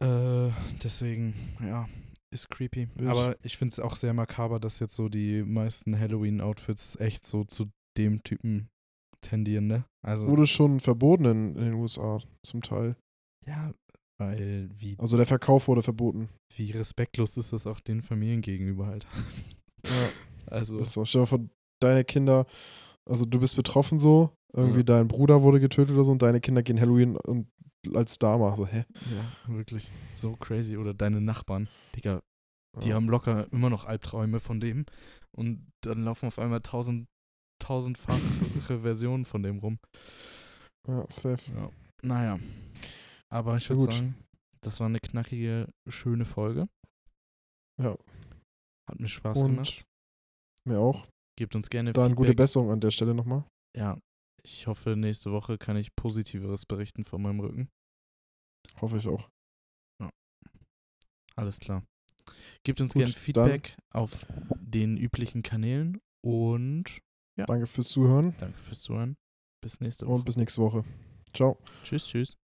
[SPEAKER 1] Äh, deswegen, ja, ist creepy.
[SPEAKER 2] Wild.
[SPEAKER 1] Aber ich finde es auch sehr makaber, dass jetzt so die meisten Halloween-Outfits echt so zu dem Typen tendieren, ne? Also,
[SPEAKER 2] Wurde schon verboten in, in den USA zum Teil.
[SPEAKER 1] ja, weil wie,
[SPEAKER 2] Also der Verkauf wurde verboten.
[SPEAKER 1] wie respektlos ist das auch den Familien gegenüber halt.
[SPEAKER 2] Ja.
[SPEAKER 1] Also,
[SPEAKER 2] Ist so. Stell dir vor, deine Kinder, also du bist betroffen so, irgendwie
[SPEAKER 1] Ja.
[SPEAKER 2] dein Bruder wurde getötet oder so und deine Kinder gehen Halloween und als Dama. So, hä?
[SPEAKER 1] ja, wirklich so crazy. Oder deine Nachbarn, Digga, die
[SPEAKER 2] Ja.
[SPEAKER 1] haben locker immer noch Albträume von dem und dann laufen auf einmal tausend, tausendfache Versionen von dem rum.
[SPEAKER 2] Ja, safe.
[SPEAKER 1] Ja. Naja, aber ich würde sagen, das war eine knackige, schöne Folge.
[SPEAKER 2] Ja.
[SPEAKER 1] Hat mir Spaß
[SPEAKER 2] Und
[SPEAKER 1] gemacht.
[SPEAKER 2] mir auch.
[SPEAKER 1] Gebt uns gerne
[SPEAKER 2] Dann gute
[SPEAKER 1] Feedback.
[SPEAKER 2] Besserung an der Stelle nochmal.
[SPEAKER 1] Ja, ich hoffe, nächste Woche kann ich Positiveres berichten von meinem Rücken.
[SPEAKER 2] Hoffe ich auch.
[SPEAKER 1] Alles klar. Gebt uns gerne Feedback auf den üblichen Kanälen und
[SPEAKER 2] Danke fürs Zuhören
[SPEAKER 1] danke fürs Zuhören. Bis nächste Woche.
[SPEAKER 2] und bis nächste Woche. Ciao.
[SPEAKER 1] Tschüss, tschüss.